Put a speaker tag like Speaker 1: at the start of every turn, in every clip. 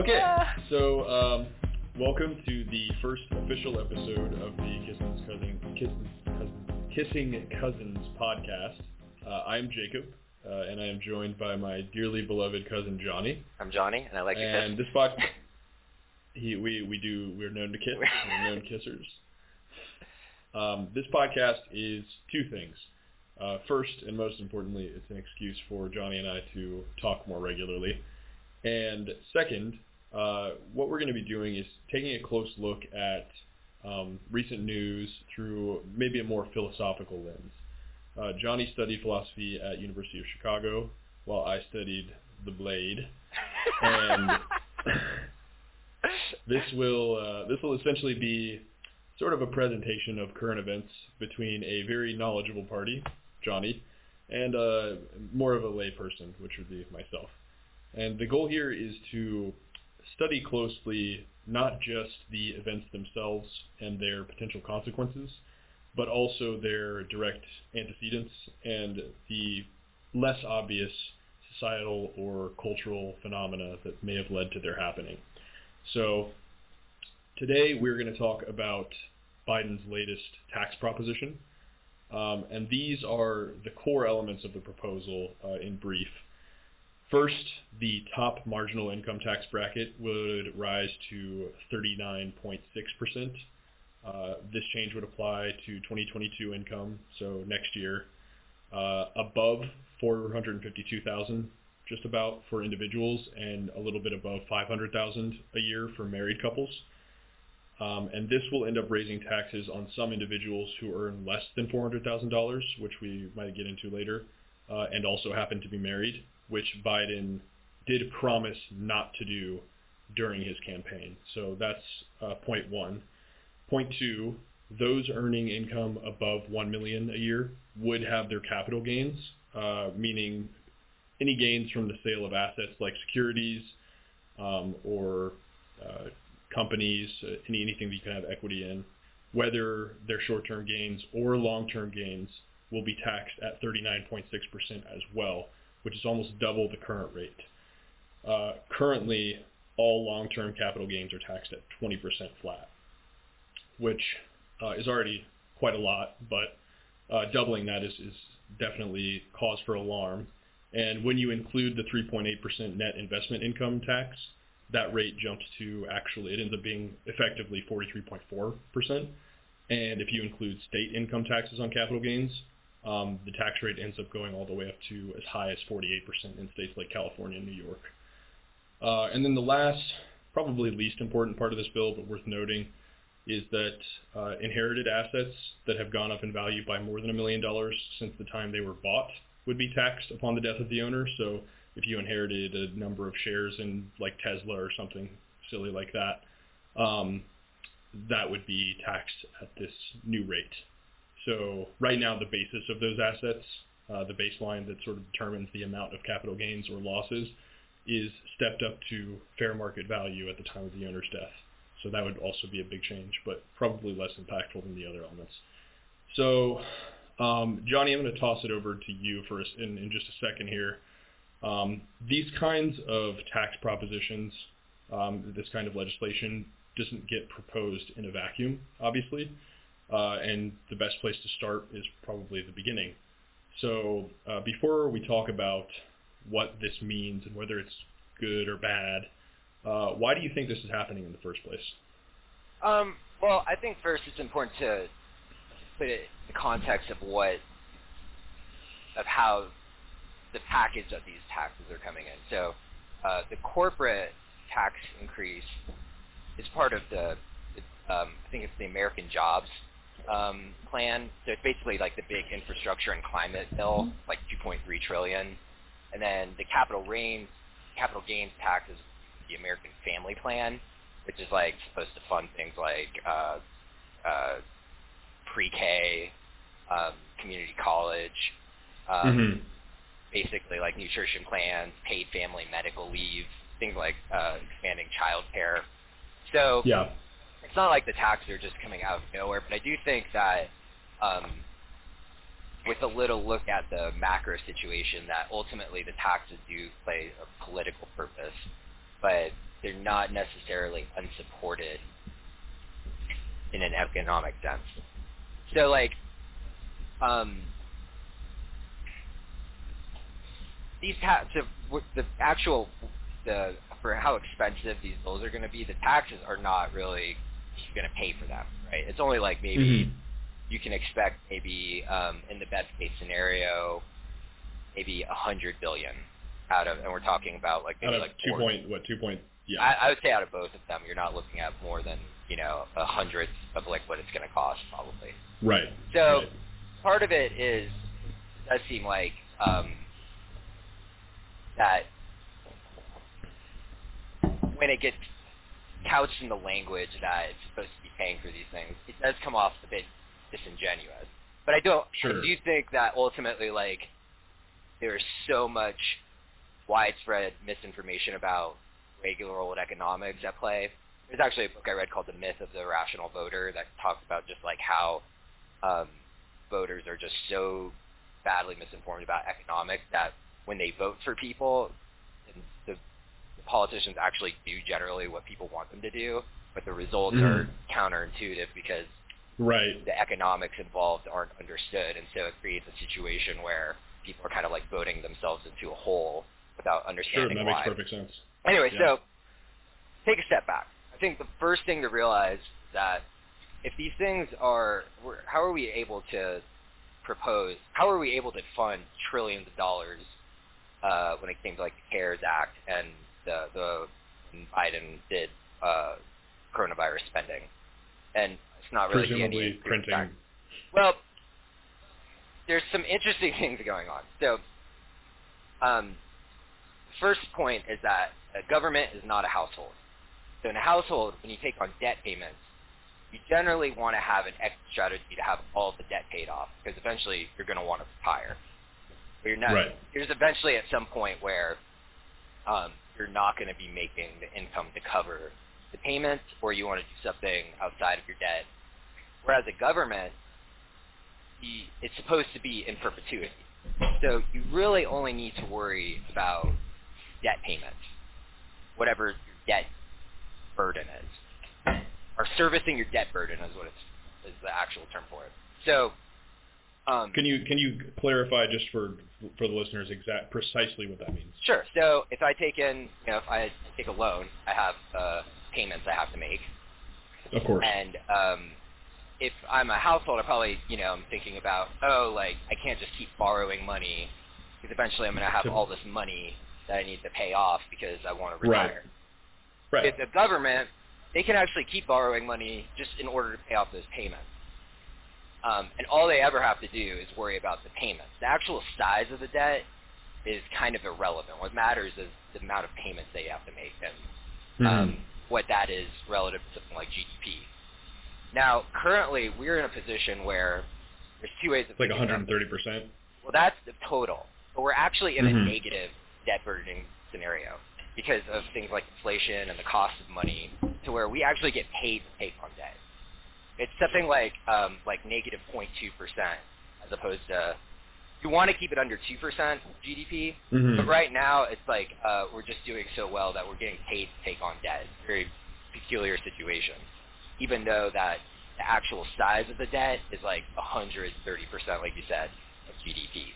Speaker 1: Okay, so um, welcome to the first official episode of the Kissing Cousins, Kissing Cousins, Kissing Cousins podcast. Uh, I'm Jacob, uh, and I am joined by my dearly beloved cousin Johnny.
Speaker 2: I'm Johnny, and I like to
Speaker 1: And
Speaker 2: kiss.
Speaker 1: this pod, he, we we do we're known to kiss. We're known kissers. Um, this podcast is two things. Uh, first and most importantly, it's an excuse for Johnny and I to talk more regularly. And second, uh, what we're going to be doing is taking a close look at um, recent news through maybe a more philosophical lens. Uh, Johnny studied philosophy at University of Chicago, while I studied the Blade, and this will uh, this will essentially be sort of a presentation of current events between a very knowledgeable party, Johnny, and uh, more of a layperson, which would be myself. And the goal here is to study closely not just the events themselves and their potential consequences, but also their direct antecedents and the less obvious societal or cultural phenomena that may have led to their happening. So today we're going to talk about Biden's latest tax proposition. Um, and these are the core elements of the proposal uh, in brief. First, the top marginal income tax bracket would rise to 39.6%. Uh, this change would apply to 2022 income, so next year, uh, above 452,000 just about for individuals and a little bit above 500,000 a year for married couples. Um, and this will end up raising taxes on some individuals who earn less than $400,000, which we might get into later, uh, and also happen to be married, which Biden did promise not to do during his campaign. So that's uh, point one. Point two, those earning income above one million a year would have their capital gains, uh, meaning any gains from the sale of assets like securities um, or uh, companies, uh, any, anything that you can have equity in, whether they're short-term gains or long-term gains, will be taxed at 39.6% as well, which is almost double the current rate. Uh, currently, all long-term capital gains are taxed at 20% flat, which uh, is already quite a lot, but uh, doubling that is, is definitely cause for alarm. And when you include the 3.8% net investment income tax, that rate jumps to actually, it ends up being effectively 43.4%. And if you include state income taxes on capital gains, um, the tax rate ends up going all the way up to as high as 48% in states like California and New York. Uh, and then the last, probably least important part of this bill, but worth noting, is that uh, inherited assets that have gone up in value by more than a million dollars since the time they were bought would be taxed upon the death of the owner. So if you inherited a number of shares in like Tesla or something silly like that, um, that would be taxed at this new rate. So right now the basis of those assets, uh, the baseline that sort of determines the amount of capital gains or losses, is stepped up to fair market value at the time of the owner's death. So that would also be a big change, but probably less impactful than the other elements. So um, Johnny, I'm going to toss it over to you for a, in, in just a second here. Um, these kinds of tax propositions, um, this kind of legislation doesn't get proposed in a vacuum, obviously, uh, and the best place to start is probably the beginning. So uh, before we talk about what this means and whether it's good or bad, uh, why do you think this is happening in the first place?
Speaker 2: Um, well, I think first it's important to put it in the context of what, of how the package of these taxes are coming in. So uh, the corporate tax increase is part of the, um, I think it's the American Jobs um, plan. So it's basically like the big infrastructure and climate bill, like 2.3 trillion, and then the capital gains capital gains tax is the American Family Plan, which is like supposed to fund things like uh, uh, pre-K, um, community college, um,
Speaker 1: Mm-hmm.
Speaker 2: basically like nutrition plans, paid family medical leave, things like uh, expanding child care. So
Speaker 1: Yeah.
Speaker 2: It's not like the taxes are just coming out of nowhere, but I do think that um, with a little look at the macro situation, that ultimately the taxes do play a political purpose. But they're not necessarily unsupported in an economic sense. So like, um, these ta- so w- the actual the for how expensive these bills are going to be, the taxes are not really going to pay for them, right? It's only like maybe
Speaker 1: Mhm.
Speaker 2: you can expect maybe um, in the best case scenario, maybe a hundred billion out of, and we're talking about like maybe
Speaker 1: Out of
Speaker 2: like
Speaker 1: two point what two point yeah.
Speaker 2: I, I would say out of both of them, you're not looking at more than you know a hundredth of like what it's going to cost probably.
Speaker 1: right.
Speaker 2: So
Speaker 1: right.
Speaker 2: part of it is it does seem like um, that when it gets couched in the language that it's supposed to be paying for these things, it does come off a bit disingenuous. But I don't.
Speaker 1: Sure.
Speaker 2: I do think that ultimately, like, there's so much widespread misinformation about regular old economics at play. There's actually a book I read called The Myth of the Rational Voter that talks about just like how um, voters are just so badly misinformed about economics that when they vote for people, and the, the politicians actually do generally what people want them to do, but the results are counterintuitive because
Speaker 1: right.
Speaker 2: the economics involved aren't understood, and so it creates a situation where people are kind of like voting themselves into a hole without
Speaker 1: Sure,
Speaker 2: understanding
Speaker 1: that
Speaker 2: why.
Speaker 1: makes perfect sense.
Speaker 2: Anyway,
Speaker 1: Yeah.
Speaker 2: so take a step back. I think the first thing to realize is that if these things are, how are we able to propose, how are we able to fund trillions of dollars uh, when it came to like the CARES Act and the, the Biden did uh, coronavirus spending? And it's not really
Speaker 1: Presumably
Speaker 2: any
Speaker 1: printing.
Speaker 2: well, there's some interesting things going on. So, um, first point is that a government is not a household. So in a household, when you take on debt payments, you generally want to have an exit strategy to have all the debt paid off because eventually you're going to want to retire. But you're not.
Speaker 1: Right.
Speaker 2: There's eventually at some point where um, you're not going to be making the income to cover the payments, or you want to do something outside of your debt. Whereas a government, it's supposed to be in perpetuity. So you really only need to worry about debt payments, whatever your debt burden is, or servicing your debt burden is what it's is the actual term for it. So, um,
Speaker 1: Can you can you clarify just for for the listeners exact precisely what that means?
Speaker 2: Sure. So if I take in, you know, if I take a loan, I have uh, payments I have to make,
Speaker 1: Of course.
Speaker 2: and um, if I'm a household, I probably, you know, I'm thinking about, oh, like I can't just keep borrowing money because eventually I'm going to have all this money that I need to pay off because I want to
Speaker 1: Right.
Speaker 2: retire.
Speaker 1: Right.
Speaker 2: If the government, they can actually keep borrowing money just in order to pay off those payments. Um, and all they ever have to do is worry about the payments. The actual size of the debt is kind of irrelevant. What matters is the amount of payments they have to make and um,
Speaker 1: Mhm.
Speaker 2: what that is relative to something like GDP. Now, currently, we're in a position where there's two ways of
Speaker 1: like 130 percent.
Speaker 2: well, that's the total. But we're actually in a
Speaker 1: Mhm.
Speaker 2: negative debt burdening scenario because of things like inflation and the cost of money to where we actually get paid to take on debt. It's something like um, like negative 0.2 percent as opposed to you want to keep it under 2 percent GDP,
Speaker 1: Mhm.
Speaker 2: but right now it's like uh, we're just doing so well that we're getting paid to take on debt. It's a very peculiar situation, even though that the actual size of the debt is like 130 percent, like you said, of GDP.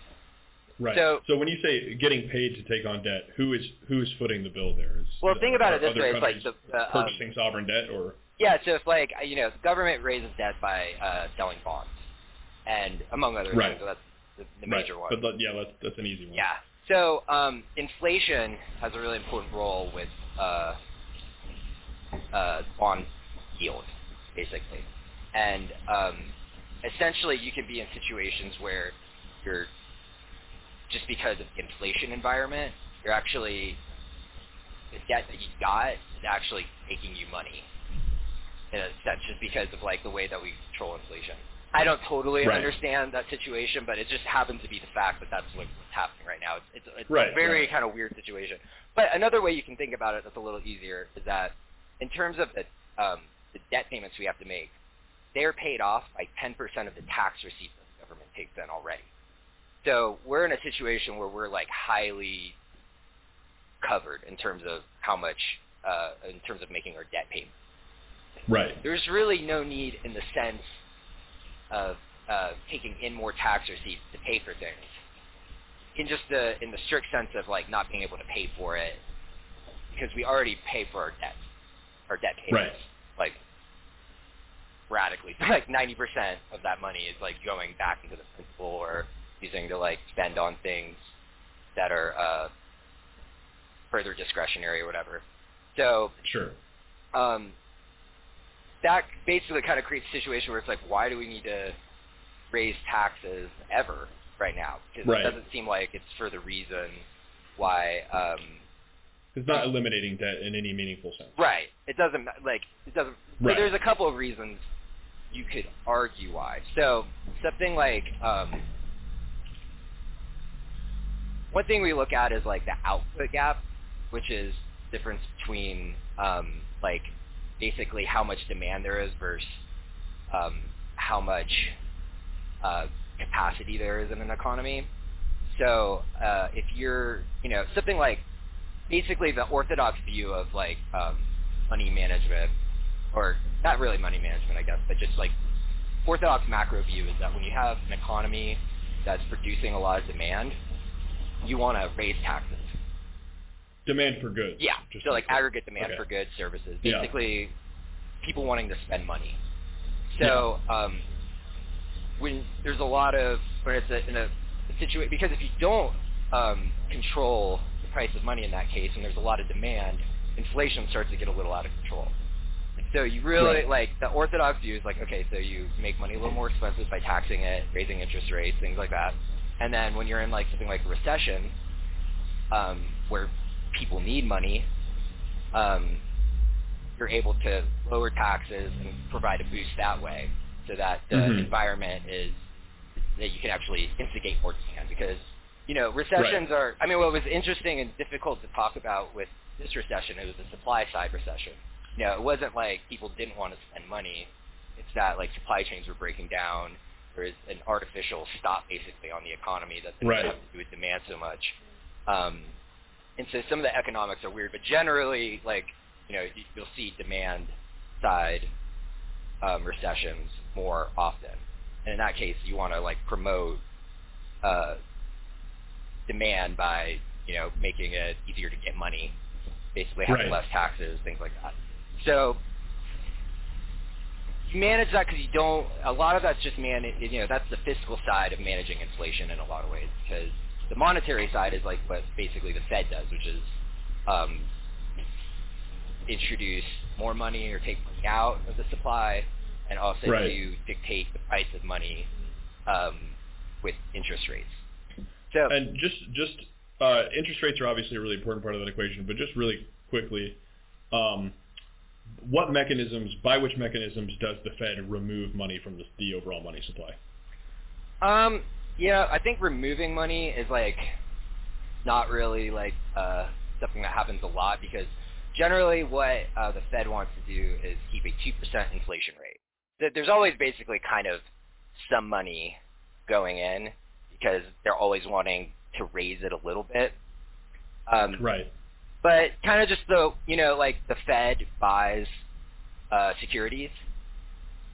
Speaker 1: Right.
Speaker 2: So-
Speaker 1: So, when you say getting paid to take on debt, who is who is footing the bill there? Is,
Speaker 2: Well, think about it this way: it's like the, the um,
Speaker 1: purchasing sovereign debt, or
Speaker 2: yeah. So if like you know, the government raises debt by uh, selling bonds, and among other
Speaker 1: Right.
Speaker 2: things, so that's the, the
Speaker 1: right.
Speaker 2: major one.
Speaker 1: But yeah, that's that's an easy one.
Speaker 2: Yeah. So um, inflation has a really important role with uh, uh, bond yield, basically, and um, essentially you can be in situations where you're just because of the inflation environment, you're actually the debt that you got is actually making you money. In a sense, just because of like the way that we control inflation. I don't totally
Speaker 1: Right.
Speaker 2: understand that situation, but it just happens to be the fact that that's what's happening right now. It's, it's, it's
Speaker 1: Right,
Speaker 2: a very
Speaker 1: right.
Speaker 2: kind of weird situation. But another way you can think about it that's a little easier is that in terms of the, um, the debt payments we have to make, they're paid off by 10% of the tax receipts that the government takes in already. So we're in a situation where we're like highly covered in terms of how much uh, in terms of making our debt payment.
Speaker 1: Right.
Speaker 2: There's really no need in the sense of uh, taking in more tax receipts to pay for things. In just the in the strict sense of like not being able to pay for it because we already pay for our debt, our debt payments,
Speaker 1: Right.
Speaker 2: like radically. Like 90% of that money is like going back into the principal or using to like spend on things that are uh, further discretionary or whatever. So
Speaker 1: Sure.
Speaker 2: um, that basically kind of creates a situation where it's like, why do we need to raise taxes ever right now? Because
Speaker 1: Right.
Speaker 2: it doesn't seem like it's for the reason why. Um,
Speaker 1: It's not eliminating debt in any meaningful sense.
Speaker 2: right. It doesn't like it doesn't. So
Speaker 1: Right.
Speaker 2: there's a couple of reasons you could argue why. So something like um, one thing we look at is like the output gap, which is difference between um, like basically how much demand there is versus um, how much uh, capacity there is in an economy. So uh, if you're, you know, something like basically the orthodox view of like um, money management, or not really money management, I guess, but just like orthodox macro view is that when you have an economy that's producing a lot of demand, you want to raise taxes.
Speaker 1: Demand for goods.
Speaker 2: Yeah.
Speaker 1: Just
Speaker 2: so like aggregate demand
Speaker 1: Okay.
Speaker 2: for goods, services,
Speaker 1: Yeah.
Speaker 2: basically people wanting to spend money. So um, when there's a lot of when it's a, in a, situation because if you don't um, control the price of money in that case, and there's a lot of demand, inflation starts to get a little out of control. So you really
Speaker 1: Right.
Speaker 2: like the orthodox view is like okay, so you make money a little more expensive by taxing it, raising interest rates, things like that. And then when you're in like something like a recession, um, where people need money, um, you're able to lower taxes and provide a boost that way, so that the
Speaker 1: Mhm.
Speaker 2: environment is that you can actually instigate more demand. Because you know recessions are. I mean, what was interesting and difficult to talk about with this recession, it was a supply side recession. You know, it wasn't like people didn't want to spend money. It's that like supply chains were breaking down. There is an artificial stop basically on the economy that didn't
Speaker 1: Right.
Speaker 2: have to do with demand so much. Um, and so some of the economics are weird, but generally, like you know, you- you'll see demand side um, recessions more often. And in that case, you want to like promote uh, demand by you know making it easier to get money, basically having
Speaker 1: Right.
Speaker 2: less taxes, things like that. So you manage that because you don't. A lot of that's just man. You know, that's the fiscal side of managing inflation in a lot of ways. Because the monetary side is like what basically the Fed does, which is um, introduce more money or take money out of the supply, and also
Speaker 1: Right.
Speaker 2: to dictate the price of money um, with interest rates. So
Speaker 1: And just just uh, interest rates are obviously a really important part of that equation, but just really quickly, um, what mechanisms, by which mechanisms does the Fed remove money from the, the overall money supply?
Speaker 2: Um, yeah, I think removing money is like not really like uh, something that happens a lot because generally what uh, the Fed wants to do is keep a two percent inflation rate. There's always basically kind of some money going in because they're always wanting to raise it a little bit. Um,
Speaker 1: Right.
Speaker 2: but kind of just the you know like the Fed buys uh, securities,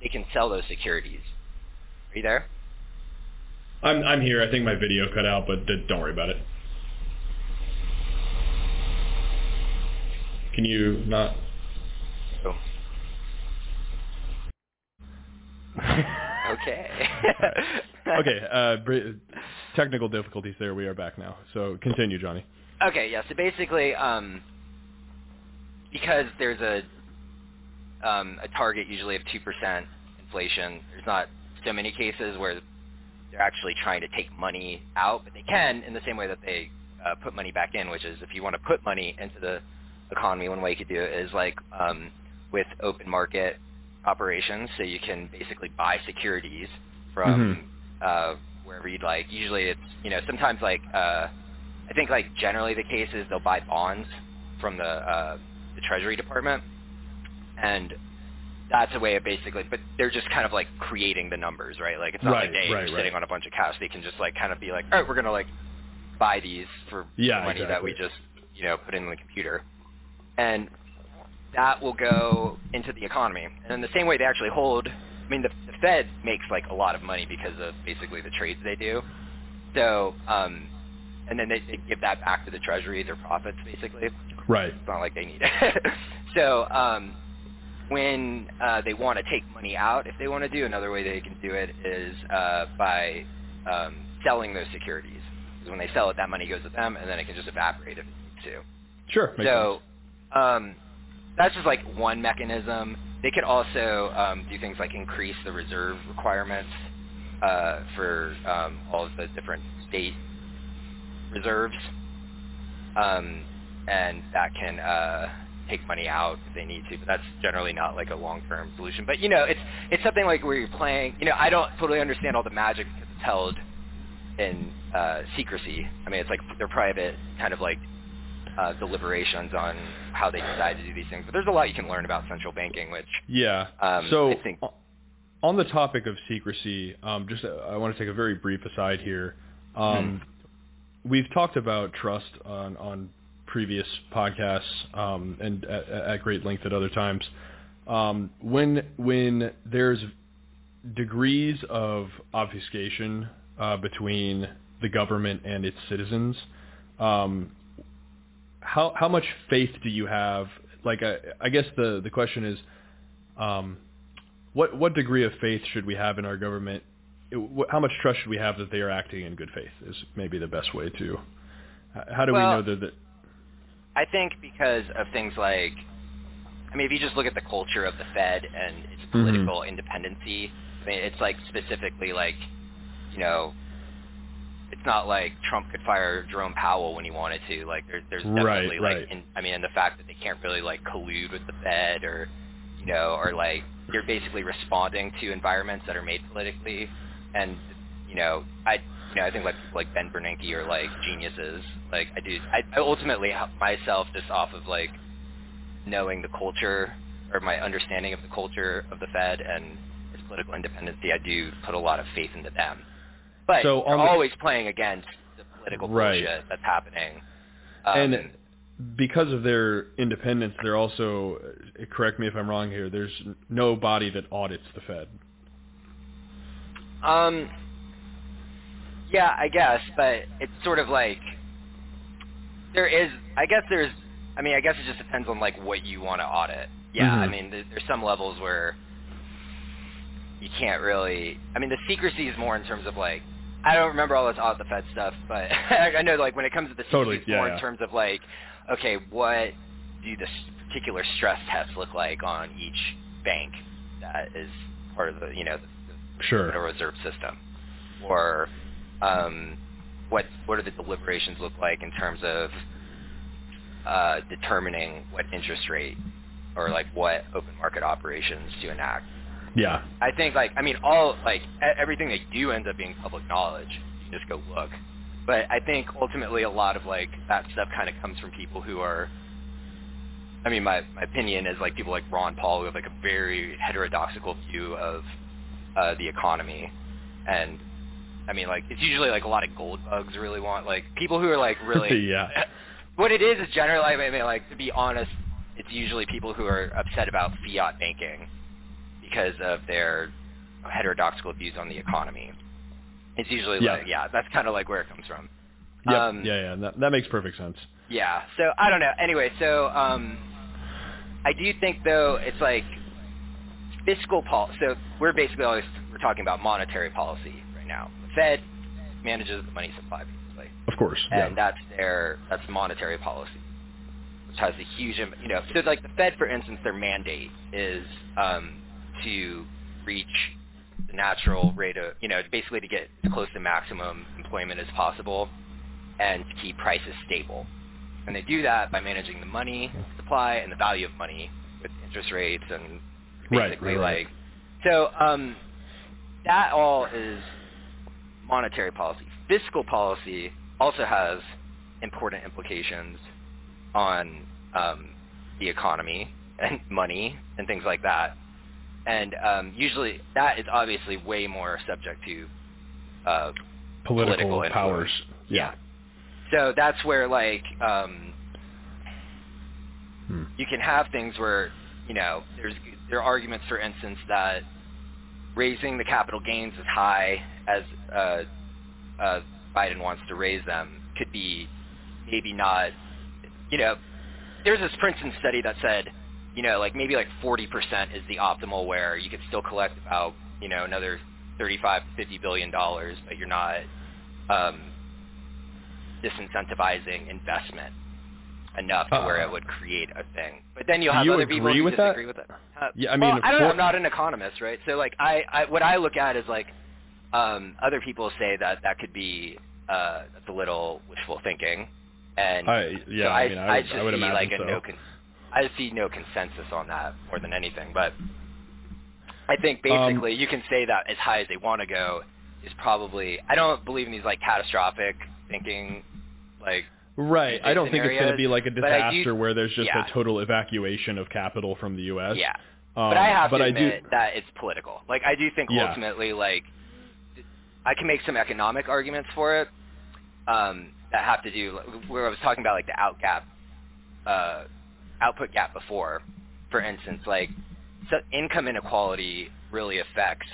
Speaker 2: they can sell those securities. Are you there?
Speaker 1: I'm I'm here. I think my video cut out, but d- don't worry about it. Can you not?
Speaker 2: Oh. okay.
Speaker 1: Okay. Uh, br- technical difficulties there. We are back now. So continue, Johnny.
Speaker 2: Okay, yeah. So basically, um, because there's a um, a target usually of two percent inflation, there's not so many cases where they're actually trying to take money out, but they can in the same way that they uh, put money back in, which is if you want to put money into the economy, one way you could do it is like um, with open market operations. So you can basically buy securities from uh, wherever you'd like. Usually it's you know sometimes like uh, I think like generally the case is they'll buy bonds from the uh, the Treasury Department, and that's a way of basically, but they're just kind of like creating the numbers, right? Like it's not
Speaker 1: Right,
Speaker 2: like they
Speaker 1: right,
Speaker 2: are
Speaker 1: right.
Speaker 2: sitting on a bunch of cash. They can just like kind of be like, all right, we're gonna like buy these for
Speaker 1: Yeah,
Speaker 2: money that we just you know put in the computer, and that will go into the economy. And in the same way, they actually hold. I mean, the, the Fed makes like a lot of money because of basically the trades they do. So, um, and then they, they give that back to the Treasury, their profits, basically.
Speaker 1: Right.
Speaker 2: It's not like they need it. so, um, when uh, they want to take money out, if they want to do, another way they can do it is uh, by um, selling those securities. Because when they sell it, that money goes with them, and then it can just evaporate if it needs to.
Speaker 1: Sure. Makes
Speaker 2: so um, that's just like one mechanism. They could also um, do things like increase the reserve requirements uh, for um, all of the different state reserves, um, and that can uh, take money out if they need to. But that's generally not like a long-term solution. But you know, it's it's something like where you're playing. You know, I don't totally understand all the magic because it's held in uh, secrecy. I mean, it's like they're private, kind of like uh, deliberations on how they decide to do these things. But there's a lot you can learn about central banking, which
Speaker 1: Yeah.
Speaker 2: um,
Speaker 1: so
Speaker 2: I think
Speaker 1: on the topic of secrecy, um, just uh, I want to take a very brief aside here. Um, We've talked about trust on, on previous podcasts um, and at, at great length at other times. Um, when when there's degrees of obfuscation uh, between the government and its citizens, um, how how much faith do you have? Like, I, I guess the the question is, um, what what degree of faith should we have in our government? It, how much trust should we have that they are acting in good faith? Is maybe the best way to. How do
Speaker 2: Well-
Speaker 1: we know that? that
Speaker 2: I think because of things like, I mean, if you just look at the culture of the Fed and its
Speaker 1: Mhm.
Speaker 2: political independency, I mean, it's like specifically like, you know, it's not like Trump could fire Jerome Powell when he wanted to. Like, there's there's
Speaker 1: Right,
Speaker 2: definitely like,
Speaker 1: right.
Speaker 2: in, I mean, and the fact that they can't really like collude with the Fed or, you know, or like you're basically responding to environments that are made politically, and you know, I you know, I think like like Ben Bernanke are like geniuses. Like I do, I, I ultimately help myself just off of like knowing the culture or my understanding of the culture of the Fed and its political independency. I do put a lot of faith into them, but
Speaker 1: So
Speaker 2: they're
Speaker 1: the-
Speaker 2: always playing against the political
Speaker 1: Right.
Speaker 2: bullshit that's happening. Um,
Speaker 1: and because of their independence, they're also. Correct me if I'm wrong here. There's no body that audits the Fed.
Speaker 2: Um, yeah, I guess, but it's sort of like there is. I guess there's. I mean, I guess it just depends on like what you want to audit. Yeah, I
Speaker 1: Mhm.
Speaker 2: mean, there, there's some levels where you can't really. I mean, the secrecy is more in terms of like. I don't remember all this audit the Fed stuff, but I know like when it comes to the secrecy,
Speaker 1: Totally,
Speaker 2: it's
Speaker 1: yeah,
Speaker 2: more
Speaker 1: yeah.
Speaker 2: in terms of like, okay, what do the particular stress tests look like on each bank that is part of the you know the, the
Speaker 1: Sure.
Speaker 2: Federal Reserve System, or um, what what do the deliberations look like in terms of uh, determining what interest rate or like what open market operations to enact.
Speaker 1: Yeah.
Speaker 2: I think like I mean all like everything they do ends up being public knowledge. You just go look. But I think ultimately a lot of like that stuff kind of comes from people who are I mean my my opinion is like people like Ron Paul who have like a very heterodoxical view of uh the economy and I mean like it's usually like a lot of gold bugs really want like people who are like really
Speaker 1: Yeah.
Speaker 2: what it is is generally I mean like to be honest it's usually people who are upset about fiat banking because of their heterodoxical views on the economy. It's usually
Speaker 1: Yeah.
Speaker 2: like yeah, that's kind of like where it comes from.
Speaker 1: Yep.
Speaker 2: Um,
Speaker 1: yeah. Yeah. That, that makes perfect sense.
Speaker 2: Yeah. So I don't know. Anyway, so um, I do think though it's like fiscal policy. So we're basically always we're talking about monetary policy right now. Fed manages the money supply basically,
Speaker 1: Of course.
Speaker 2: and
Speaker 1: yeah.
Speaker 2: that's their that's monetary policy, which has a huge im- you know. So like the Fed, for instance, their mandate is um, to reach the natural rate of you know basically to get as close to maximum employment as possible and to keep prices stable. And they do that by managing the money supply and the value of money with interest rates and
Speaker 1: Right,
Speaker 2: basically
Speaker 1: right, right.
Speaker 2: like so um, that all is monetary policy. Fiscal policy also has important implications on um, the economy and money and things like that. And um, usually that is obviously way more subject to uh,
Speaker 1: Political,
Speaker 2: political
Speaker 1: powers.
Speaker 2: yeah. So that's where like um
Speaker 1: Hmm.
Speaker 2: you can have things where you know there's there are arguments, for instance, that raising the capital gains as high as uh, uh, Biden wants to raise them could be maybe not. You know, there's this Princeton study that said, you know, like maybe like 40% is the optimal where you could still collect about you know another 35 to 50 billion dollars, but you're not um, disincentivizing investment enough to uh, where it would create a thing. But then you'll have
Speaker 1: you
Speaker 2: other people who
Speaker 1: with
Speaker 2: disagree
Speaker 1: that?
Speaker 2: with it. Uh,
Speaker 1: yeah, I mean,
Speaker 2: well, I don't know. I'm not an economist, right? So like, I, I what I look at is like, um, other people say that that could be uh, that's a little wishful thinking, and
Speaker 1: I, yeah,
Speaker 2: so I,
Speaker 1: I, mean, I,
Speaker 2: I just
Speaker 1: I would
Speaker 2: see
Speaker 1: imagine
Speaker 2: like
Speaker 1: so.
Speaker 2: a no. Con- I see no consensus on that more than anything, but I think
Speaker 1: Um,
Speaker 2: basically you can say that as high as they want to go is probably. I don't believe in these like catastrophic thinking, like
Speaker 1: Right. I don't think it's going to be like a
Speaker 2: I do-
Speaker 1: disaster where there's just
Speaker 2: yeah.
Speaker 1: a total evacuation of capital from the U.S.
Speaker 2: yeah.
Speaker 1: Um,
Speaker 2: but I have
Speaker 1: but
Speaker 2: to admit
Speaker 1: do.
Speaker 2: that it's political. Like I do think
Speaker 1: Yeah.
Speaker 2: ultimately, like I can make some economic arguments for it um, that have to do where I was talking about like the out gap, uh, output gap before. For instance, like so income inequality really affects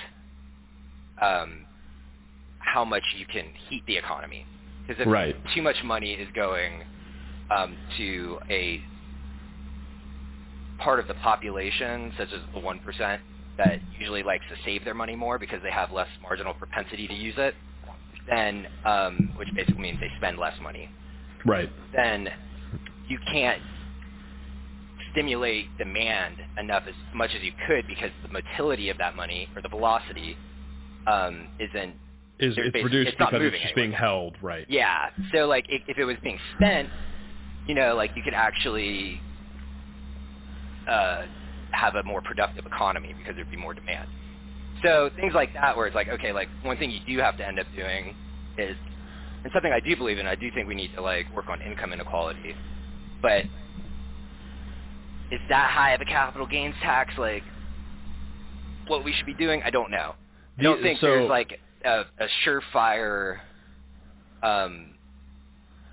Speaker 2: um, how much you can heat the economy. Because if
Speaker 1: Right.
Speaker 2: too much money is going um, to a part of the population, such as the one percent, that usually likes to save their money more because they have less marginal propensity to use it, then um, which basically means they spend less money.
Speaker 1: Right.
Speaker 2: Then you can't stimulate demand enough as much as you could because the motility of that money or the velocity um, isn't
Speaker 1: Is it's reduced
Speaker 2: it's
Speaker 1: because it's just
Speaker 2: anywhere.
Speaker 1: being held. Right.
Speaker 2: yeah. So like if, if it was being spent, you know, like you could actually uh, have a more productive economy because there'd be more demand. So things like that where it's like, okay, like one thing you do have to end up doing is, and something I do believe in, I do think we need to like work on income inequality. But is that high of a capital gains tax like what we should be doing? I don't know. I don't think
Speaker 1: so-
Speaker 2: there's like a, a surefire. Um,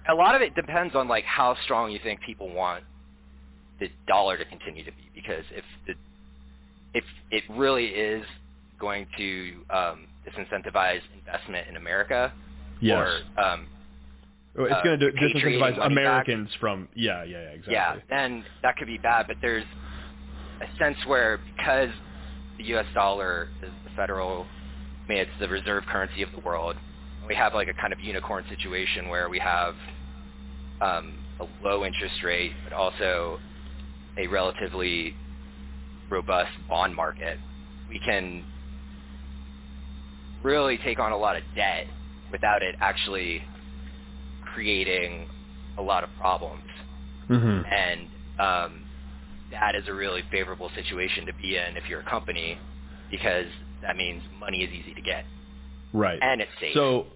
Speaker 2: a lot of it depends on like how strong you think people want the dollar to continue to be. Because if the if it really is going to um, disincentivize investment in America,
Speaker 1: Yes.
Speaker 2: or um,
Speaker 1: it's
Speaker 2: uh,
Speaker 1: going to disincentivize
Speaker 2: money back.
Speaker 1: Americans from. Yeah. Yeah. Yeah. Exactly.
Speaker 2: yeah, then that could be bad. But there's a sense where because the U.S. dollar is the federal, I mean, it's the reserve currency of the world. We have like a kind of unicorn situation where we have um, a low interest rate, but also a relatively robust bond market. We can really take on a lot of debt without it actually creating a lot of problems
Speaker 1: hmm
Speaker 2: and um, that is a really favorable situation to be in if you're a company because that means money is easy to get
Speaker 1: Right.
Speaker 2: and it's safe.
Speaker 1: So,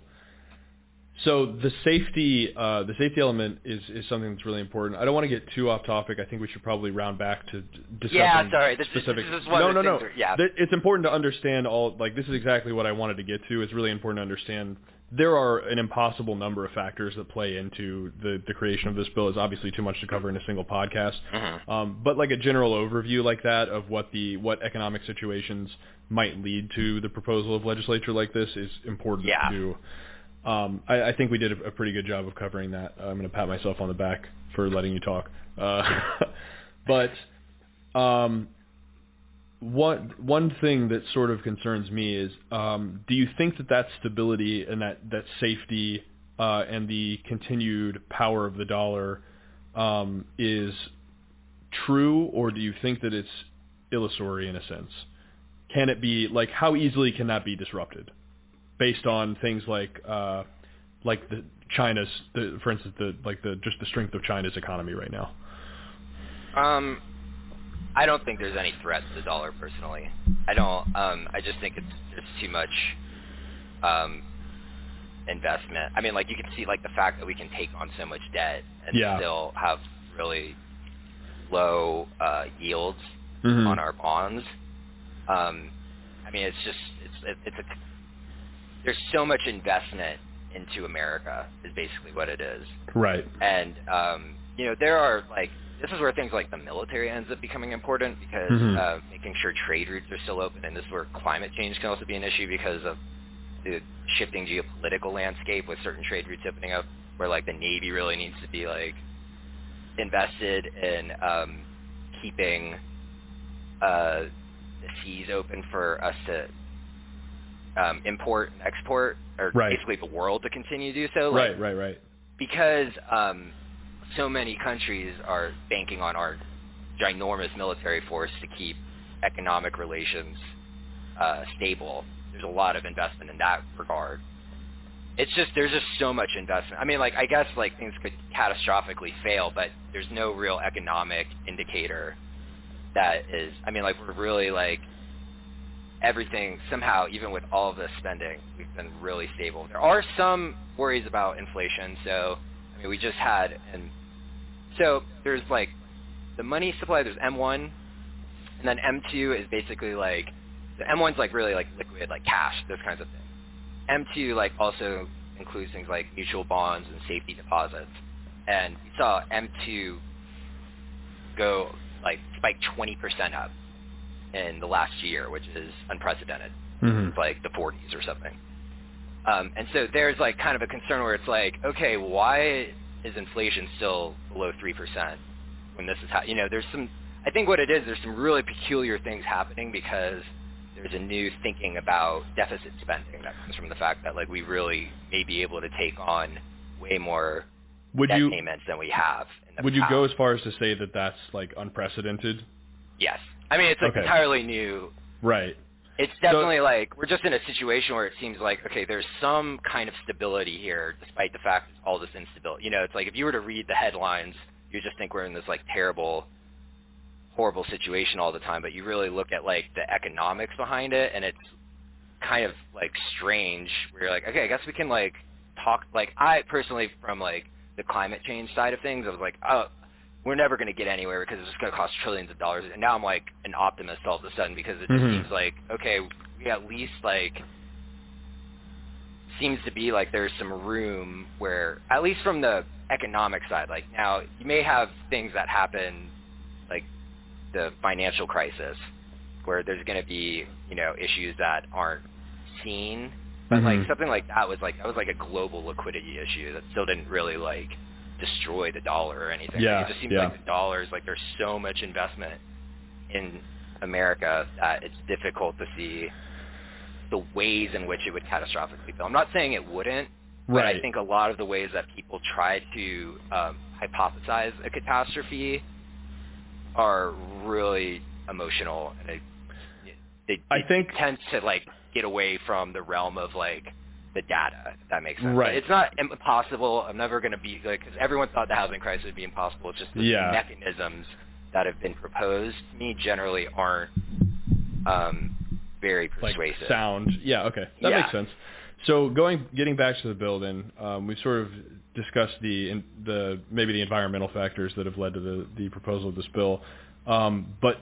Speaker 1: so the safety, uh, the safety element is, is something that's really important. I don't want to get too off topic. I think we should probably round back to discussing
Speaker 2: Yeah, sorry, this is- this is
Speaker 1: no, no, no.
Speaker 2: yeah.
Speaker 1: It's important to understand all. Like this is exactly what I wanted to get to. It's really important to understand. There are an impossible number of factors that play into the, the creation of this bill. It's obviously too much to cover in a single podcast.
Speaker 2: Mhm.
Speaker 1: Um, but like a general overview like that of what the what economic situations might lead to the proposal of legislature like this is important
Speaker 2: Yeah.
Speaker 1: to. Um, I, I think we did a, a pretty good job of covering that. I'm going to pat myself on the back for letting you talk. Uh, but um, one one thing that sort of concerns me is, um, do you think that that stability and that that safety uh, and the continued power of the dollar um, is true, or do you think that it's illusory in a sense? Can it be like how easily can that be disrupted, based on things like uh, like the China's, the, for instance, the like the just the strength of China's economy right now?
Speaker 2: Um, I don't think there's any threat to the dollar personally. I don't. Um, I just think it's there's too much um, investment. I mean, like you can see like the fact that we can take on so much debt and
Speaker 1: Yeah.
Speaker 2: still have really low uh, yields
Speaker 1: Mhm.
Speaker 2: on our bonds. Um, I mean, it's just it's it, it's a there's so much investment into America is basically what it is
Speaker 1: Right.
Speaker 2: and um, you know there are like this is where things like the military ends up becoming important because
Speaker 1: Mhm.
Speaker 2: uh, making sure trade routes are still open, and this is where climate change can also be an issue because of the shifting geopolitical landscape with certain trade routes opening up, where like the Navy really needs to be like invested in um, keeping uh, the seas open for us to um, import and export, or
Speaker 1: Right.
Speaker 2: basically the world to continue to do so. Like,
Speaker 1: right, right, right.
Speaker 2: because um, so many countries are banking on our ginormous military force to keep economic relations uh, stable. There's a lot of investment in that regard. It's just there's just so much investment. I mean, like I guess like things could catastrophically fail, but there's no real economic indicator that is. I mean, like we're really like everything somehow, even with all of this spending, we've been really stable. There are some worries about inflation. So, I mean, we just had, and so there's like the money supply. There's M1, and then M2 is basically like the M1's like really like liquid, like cash, those kinds of things. M2 like also includes things like mutual bonds and safety deposits. And we saw M2 go like spike 20% up in the last year, which is unprecedented.
Speaker 1: Mhm.
Speaker 2: Like the 40s or something. Um, and so there's like kind of a concern where it's like, okay, why is inflation still below 3% when this is how, you know, there's some, I think what it is, there's some really peculiar things happening because there's a new thinking about deficit spending that comes from the fact that like we really may be able to take on way more
Speaker 1: Would
Speaker 2: debt
Speaker 1: you
Speaker 2: payments than we have.
Speaker 1: Would you go as far as to say that that's like unprecedented?
Speaker 2: Yes. I mean, it's like
Speaker 1: Okay.
Speaker 2: entirely new
Speaker 1: Right.
Speaker 2: It's definitely like we're just in a situation where it seems like okay, there's some kind of stability here, despite the fact of all this instability. You know, it's like if you were to read the headlines, you just think we're in this like terrible, horrible situation all the time. But you really look at like the economics behind it, and it's kind of like strange. Where you're like, okay, I guess we can like talk. Like I personally, from like the climate change side of things, I was like, oh, we're never going to get anywhere because it's just going to cost trillions of dollars. And now I'm like an optimist all of a sudden because it just
Speaker 1: Mhm.
Speaker 2: seems like okay, we at least like seems to be like there's some room where at least from the economic side, like now you may have things that happen like the financial crisis where there's going to be you know issues that aren't seen but like
Speaker 1: Mhm.
Speaker 2: something like that was like that was like a global liquidity issue that still didn't really like destroy the dollar or anything.
Speaker 1: Yeah,
Speaker 2: it just seems
Speaker 1: yeah.
Speaker 2: like the dollars like there's so much investment in America that it's difficult to see the ways in which it would catastrophically fail. I'm not saying it wouldn't, but I think a lot of the ways that people try to um, hypothesize a catastrophe are really emotional and they, they,
Speaker 1: I think-
Speaker 2: tend to like get away from the realm of like the data. If that makes sense.
Speaker 1: Right.
Speaker 2: It's not impossible. I'm never going to be like because everyone thought the housing crisis would be impossible. It's just the
Speaker 1: Yeah.
Speaker 2: mechanisms that have been proposed to me generally aren't um, very
Speaker 1: like
Speaker 2: persuasive.
Speaker 1: sound. Yeah, okay, that
Speaker 2: Yeah.
Speaker 1: makes sense. So going, getting back to the building, um, we've sort of discussed the in, the maybe the environmental factors that have led to the the proposal of this bill, um, but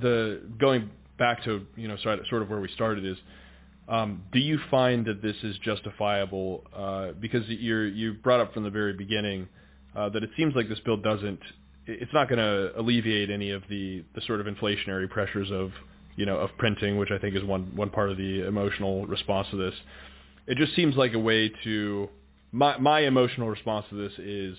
Speaker 1: the going back to you know sort of where we started is. Um, do you find that this is justifiable? Uh, because you you brought up from the very beginning uh, that it seems like this bill doesn't. It's not going to alleviate any of the, the sort of inflationary pressures of you know of printing, which I think is one one part of the emotional response to this. It just seems like a way to my my emotional response to this is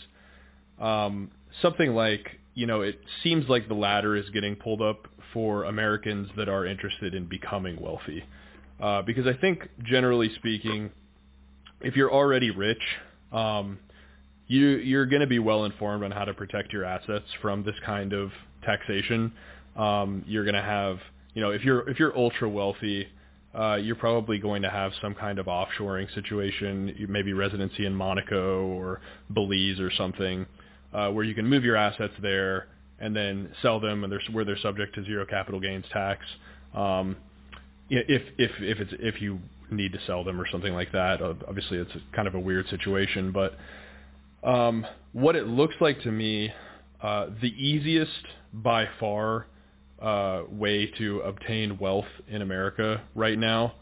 Speaker 1: um, something like you know it seems like the ladder is getting pulled up for Americans that are interested in becoming wealthy. Uh, because I think generally speaking, if you're already rich, um, you you're going to be well informed on how to protect your assets from this kind of taxation. Um, you're going to have, you know, if you're if you're ultra wealthy, uh, you're probably going to have some kind of offshoring situation, maybe residency in Monaco or Belize or something, uh, where you can move your assets there and then sell them, and they're, where they're subject to zero capital gains tax. Um, if if if it's if you need to sell them or something like that. Obviously, it's kind of a weird situation, but um, what it looks like to me, uh, the easiest by far uh, way to obtain wealth in America right now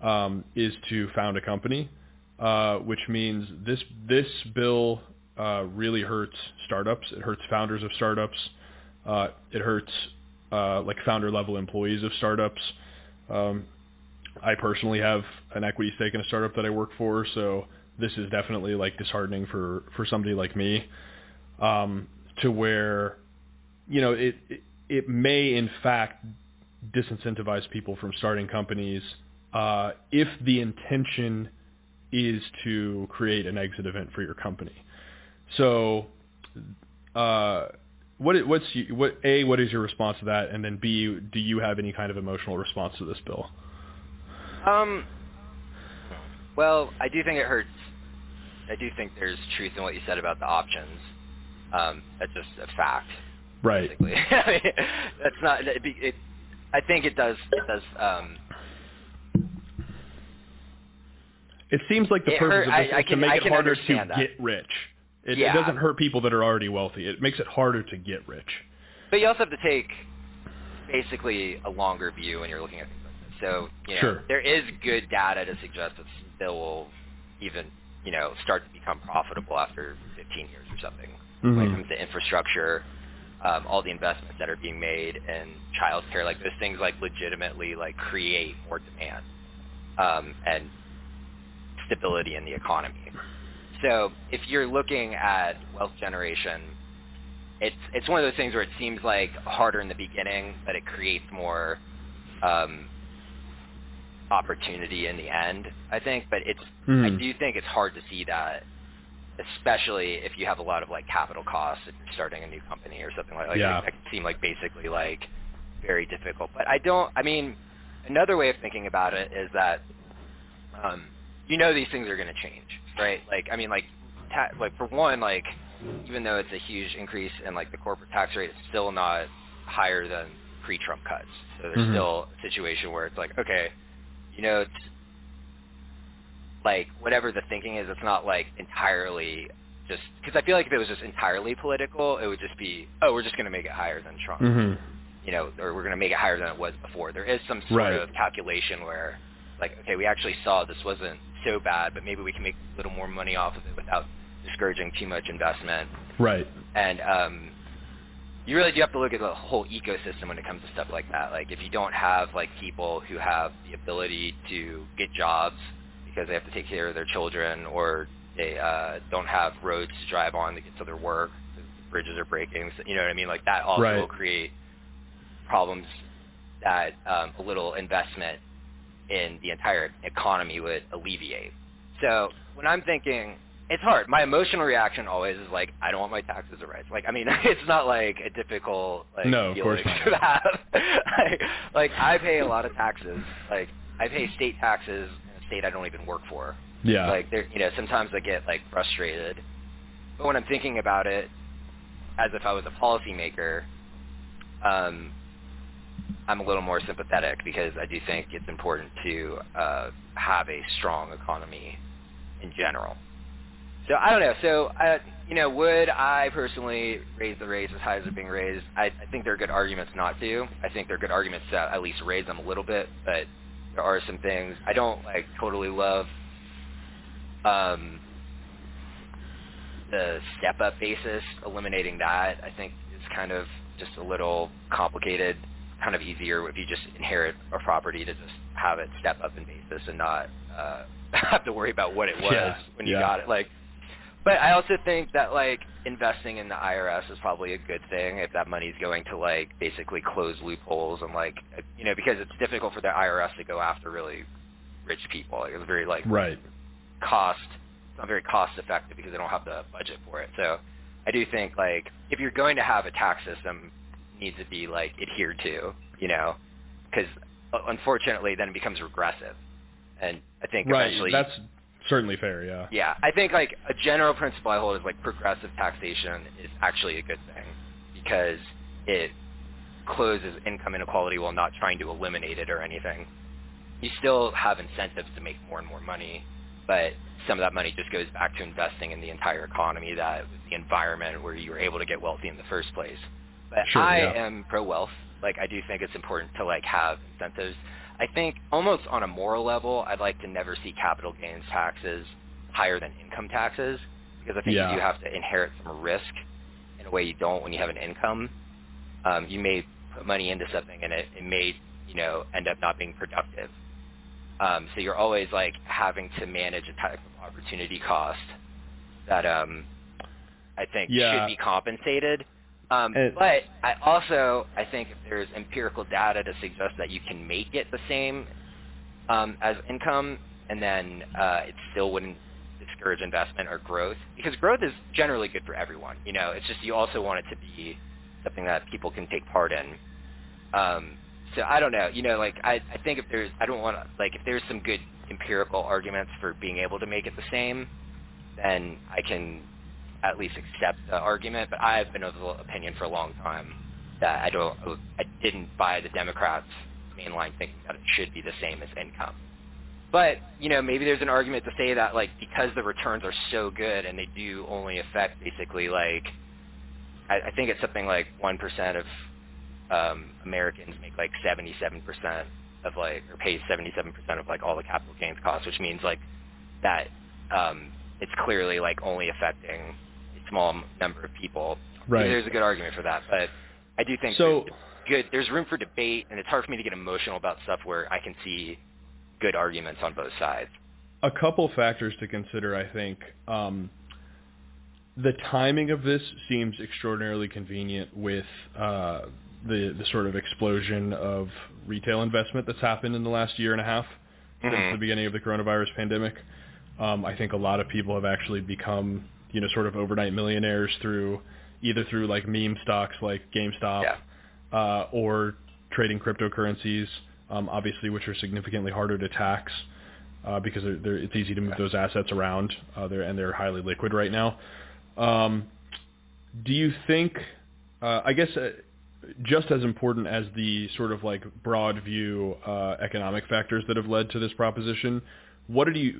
Speaker 1: um, is to found a company, uh, which means this this bill uh, really hurts startups. It hurts founders of startups. Uh, it hurts uh, like founder level employees of startups. Um, I personally have an equity stake in a startup that I work for, so this is definitely like disheartening for for somebody like me. Um, to where, you know, it, it it may in fact disincentivize people from starting companies uh, if the intention is to create an exit event for your company. So, uh, what what's what a what is your response to that, and then b do you have any kind of emotional response to this bill?
Speaker 2: Um. Well, I do think it hurts. I do think there's truth in what you said about the options. Um, that's just a fact.
Speaker 1: Right.
Speaker 2: I mean, that's not. It, it, I think it does. It does. Um,
Speaker 1: it seems like the purpose
Speaker 2: hurt,
Speaker 1: of this
Speaker 2: I, I
Speaker 1: is
Speaker 2: can,
Speaker 1: to make
Speaker 2: I
Speaker 1: it harder to
Speaker 2: that.
Speaker 1: get rich. It,
Speaker 2: Yeah.
Speaker 1: it doesn't hurt people that are already wealthy. It makes it harder to get rich.
Speaker 2: But you also have to take basically a longer view when you're looking at things like this. So, you know,
Speaker 1: Sure.
Speaker 2: there is good data to suggest that this bill will even, you know, start to become profitable after 15 years or something. When it comes to infrastructure, um, all the investments that are being made in childcare, like those things like legitimately like create more demand um, and stability in the economy. So if you're looking at wealth generation, it's it's one of those things where it seems like harder in the beginning, but it creates more um, opportunity in the end. I think, but it's I
Speaker 1: Mhm.
Speaker 2: do think it's hard to see that, especially if you have a lot of like capital costs if you're starting a new company or something like that.
Speaker 1: Yeah.
Speaker 2: Like, that can seem like basically like very difficult. But I don't. I mean, another way of thinking about it is that um, you know these things are going to change, right? Like I mean, like ta- like for one, like even though it's a huge increase in like the corporate tax rate, it's still not higher than pre-Trump cuts. So there's
Speaker 1: Mhm.
Speaker 2: still a situation where it's like, okay, you know, it's like whatever the thinking is, it's not like entirely just because I feel like if it was just entirely political, it would just be, oh, we're just going to make it higher than Trump
Speaker 1: Mhm.
Speaker 2: you know, or we're going to make it higher than it was before. There is some sort
Speaker 1: Right.
Speaker 2: of calculation where, like, okay, we actually saw this wasn't so bad, but maybe we can make a little more money off of it without discouraging too much investment.
Speaker 1: Right.
Speaker 2: And um, you really do have to look at the whole ecosystem when it comes to stuff like that. Like, if you don't have like people who have the ability to get jobs because they have to take care of their children, or they uh, don't have roads to drive on to get to their work, the bridges are breaking. So, you know what I mean? Like that also
Speaker 1: Right.
Speaker 2: will create problems that um, a little investment in the entire economy would alleviate. So when I'm thinking, it's hard. My emotional reaction always is like, I don't want my taxes to rise. Like, I mean, it's not like a difficult like
Speaker 1: No, of course
Speaker 2: feeling
Speaker 1: not.
Speaker 2: to have. like, like, I pay a lot of taxes. Like, I pay state taxes in a state I don't even work for.
Speaker 1: Yeah.
Speaker 2: Like, there, you know, sometimes I get like frustrated. But when I'm thinking about it, as if I was a policymaker, um, I'm a little more sympathetic because I do think it's important to uh, have a strong economy in general. So I don't know. So uh, you know, would I personally raise the rates as high as they're being raised? I, I think there are good arguments not to. I think there are good arguments to at least raise them a little bit, but there are some things I don't like totally love. Um, the step-up basis, eliminating that, I think is kind of just a little complicated. Kind of easier if you just inherit a property to just have it step up in basis and not uh, have to worry about what it was
Speaker 1: Yeah,
Speaker 2: when you
Speaker 1: yeah.
Speaker 2: got it. Like, but I also think that like investing in the IRS is probably a good thing if that money's going to like basically close loopholes and like you know because it's difficult for the IRS to go after really rich people. Like, it's very like
Speaker 1: right.
Speaker 2: cost it's not very cost effective because they don't have the budget for it. So I do think like if you're going to have a tax system needs to be like adhered to, you know, because uh, unfortunately then it becomes regressive. And I think
Speaker 1: Right.
Speaker 2: eventually
Speaker 1: That's certainly fair. Yeah.
Speaker 2: yeah, I think like a general principle I hold is like progressive taxation is actually a good thing because it closes income inequality while not trying to eliminate it or anything. You still have incentives to make more and more money, but some of that money just goes back to investing in the entire economy, that the environment where you were able to get wealthy in the first place. But
Speaker 1: Sure,
Speaker 2: I
Speaker 1: yeah.
Speaker 2: am pro wealth. Like I do think it's important to like have incentives. I think almost on a moral level, I'd like to never see capital gains taxes higher than income taxes because I think
Speaker 1: Yeah.
Speaker 2: you do have to inherit some risk in a way you don't when you have an income. Um, you may put money into something and it, it may, you know, end up not being productive. Um, so you're always like having to manage a type of opportunity cost that um, I think
Speaker 1: Yeah.
Speaker 2: should be compensated. Um,
Speaker 1: And-
Speaker 2: but I also I think if there's empirical data to suggest that you can make it the same um, as income, and then uh, it still wouldn't discourage investment or growth because growth is generally good for everyone. You know, it's just you also want it to be something that people can take part in. Um, so I don't know. You know, like I, I think if there's I don't want to like if there's some good empirical arguments for being able to make it the same, then I can at least accept the argument. But I've been of the opinion for a long time that I don't I didn't buy the Democrats' mainline thinking that it should be the same as income. But you know, maybe there's an argument to say that like because the returns are so good and they do only affect basically like I, I think it's something like one percent of um, Americans make like seventy-seven percent of like or pay seventy-seven percent of like all the capital gains costs, which means like that um, it's clearly like only affecting small number of people.
Speaker 1: Right.
Speaker 2: There's a good argument for that, but I do think
Speaker 1: So-
Speaker 2: there's good. There's room for debate, and it's hard for me to get emotional about stuff where I can see good arguments on both sides.
Speaker 1: a couple factors to consider, I think. Um, the timing of this seems extraordinarily convenient with uh, the the sort of explosion of retail investment that's happened in the last year and a half since
Speaker 2: Mhm.
Speaker 1: the beginning of the coronavirus pandemic. Um, I think a lot of people have actually become, you know, sort of overnight millionaires through either through like meme stocks like GameStop
Speaker 2: Yeah.
Speaker 1: uh, or trading cryptocurrencies, um, obviously, which are significantly harder to tax uh, because they're, they're, it's easy to move those assets around, uh, they're, and they're highly liquid right now. Um, do you think, uh, I guess, uh, just as important as the sort of like broad view uh, economic factors that have led to this proposition, what do you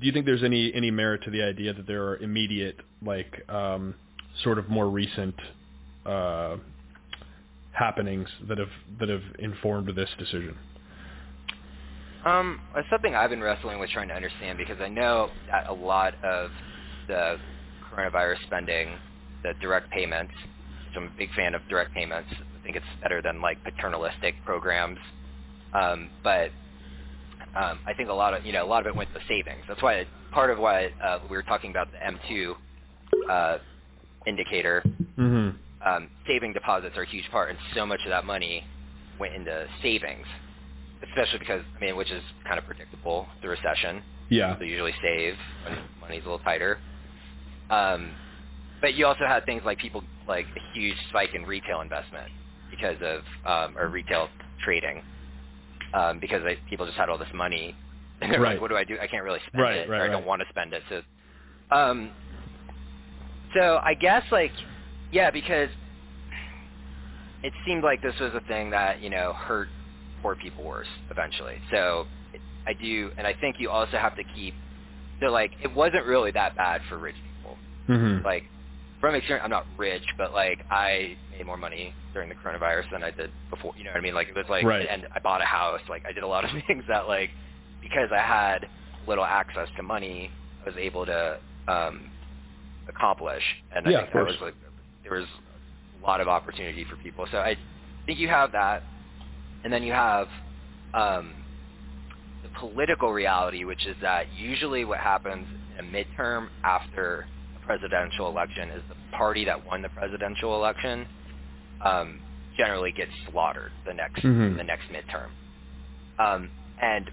Speaker 1: do? You think there's any any merit to the idea that there are immediate, like, um, sort of more recent uh, happenings that have that have informed this decision?
Speaker 2: Um, it's something I've been wrestling with trying to understand because I know that a lot of the coronavirus spending, the direct payments, which I'm a big fan of direct payments. I think it's better than like paternalistic programs. Um, but um, I think a lot of you know a lot of it went to savings. That's why part of why uh, we were talking about the M2 uh, indicator
Speaker 1: Mm-hmm.
Speaker 2: um, saving deposits are a huge part, and so much of that money went into savings, especially because I mean, which is kind of predictable. The recession,
Speaker 1: Yeah.
Speaker 2: they usually save when money's a little tighter. Um, but you also had things like people like a huge spike in retail investment because of um, or retail trading um, because they, people just had all this money. And they're
Speaker 1: Right.
Speaker 2: like, what do I do? I can't really spend
Speaker 1: Right,
Speaker 2: it,
Speaker 1: right,
Speaker 2: or I don't want to spend it. So, um, so I guess like, yeah, because it seemed like this was a thing that you know hurt poor people worse eventually. So I do, and I think you also have to keep. So like, it wasn't really that bad for rich people.
Speaker 1: Mm-hmm.
Speaker 2: Like, from experience, I'm not rich, but like I made more money during the coronavirus than I did before. You know what I mean? Like it was like,
Speaker 1: Right.
Speaker 2: and I bought a house. Like I did a lot of things that like because I had little access to money, I was able to um, accomplish. And I
Speaker 1: Yeah,
Speaker 2: think
Speaker 1: of
Speaker 2: that was like there was a lot of opportunity for people. So I think you have that, and then you have um, the political reality, which is that usually what happens in a midterm after presidential election is the party that won the presidential election um, generally gets slaughtered the next
Speaker 1: Mhm.
Speaker 2: the next midterm, um, and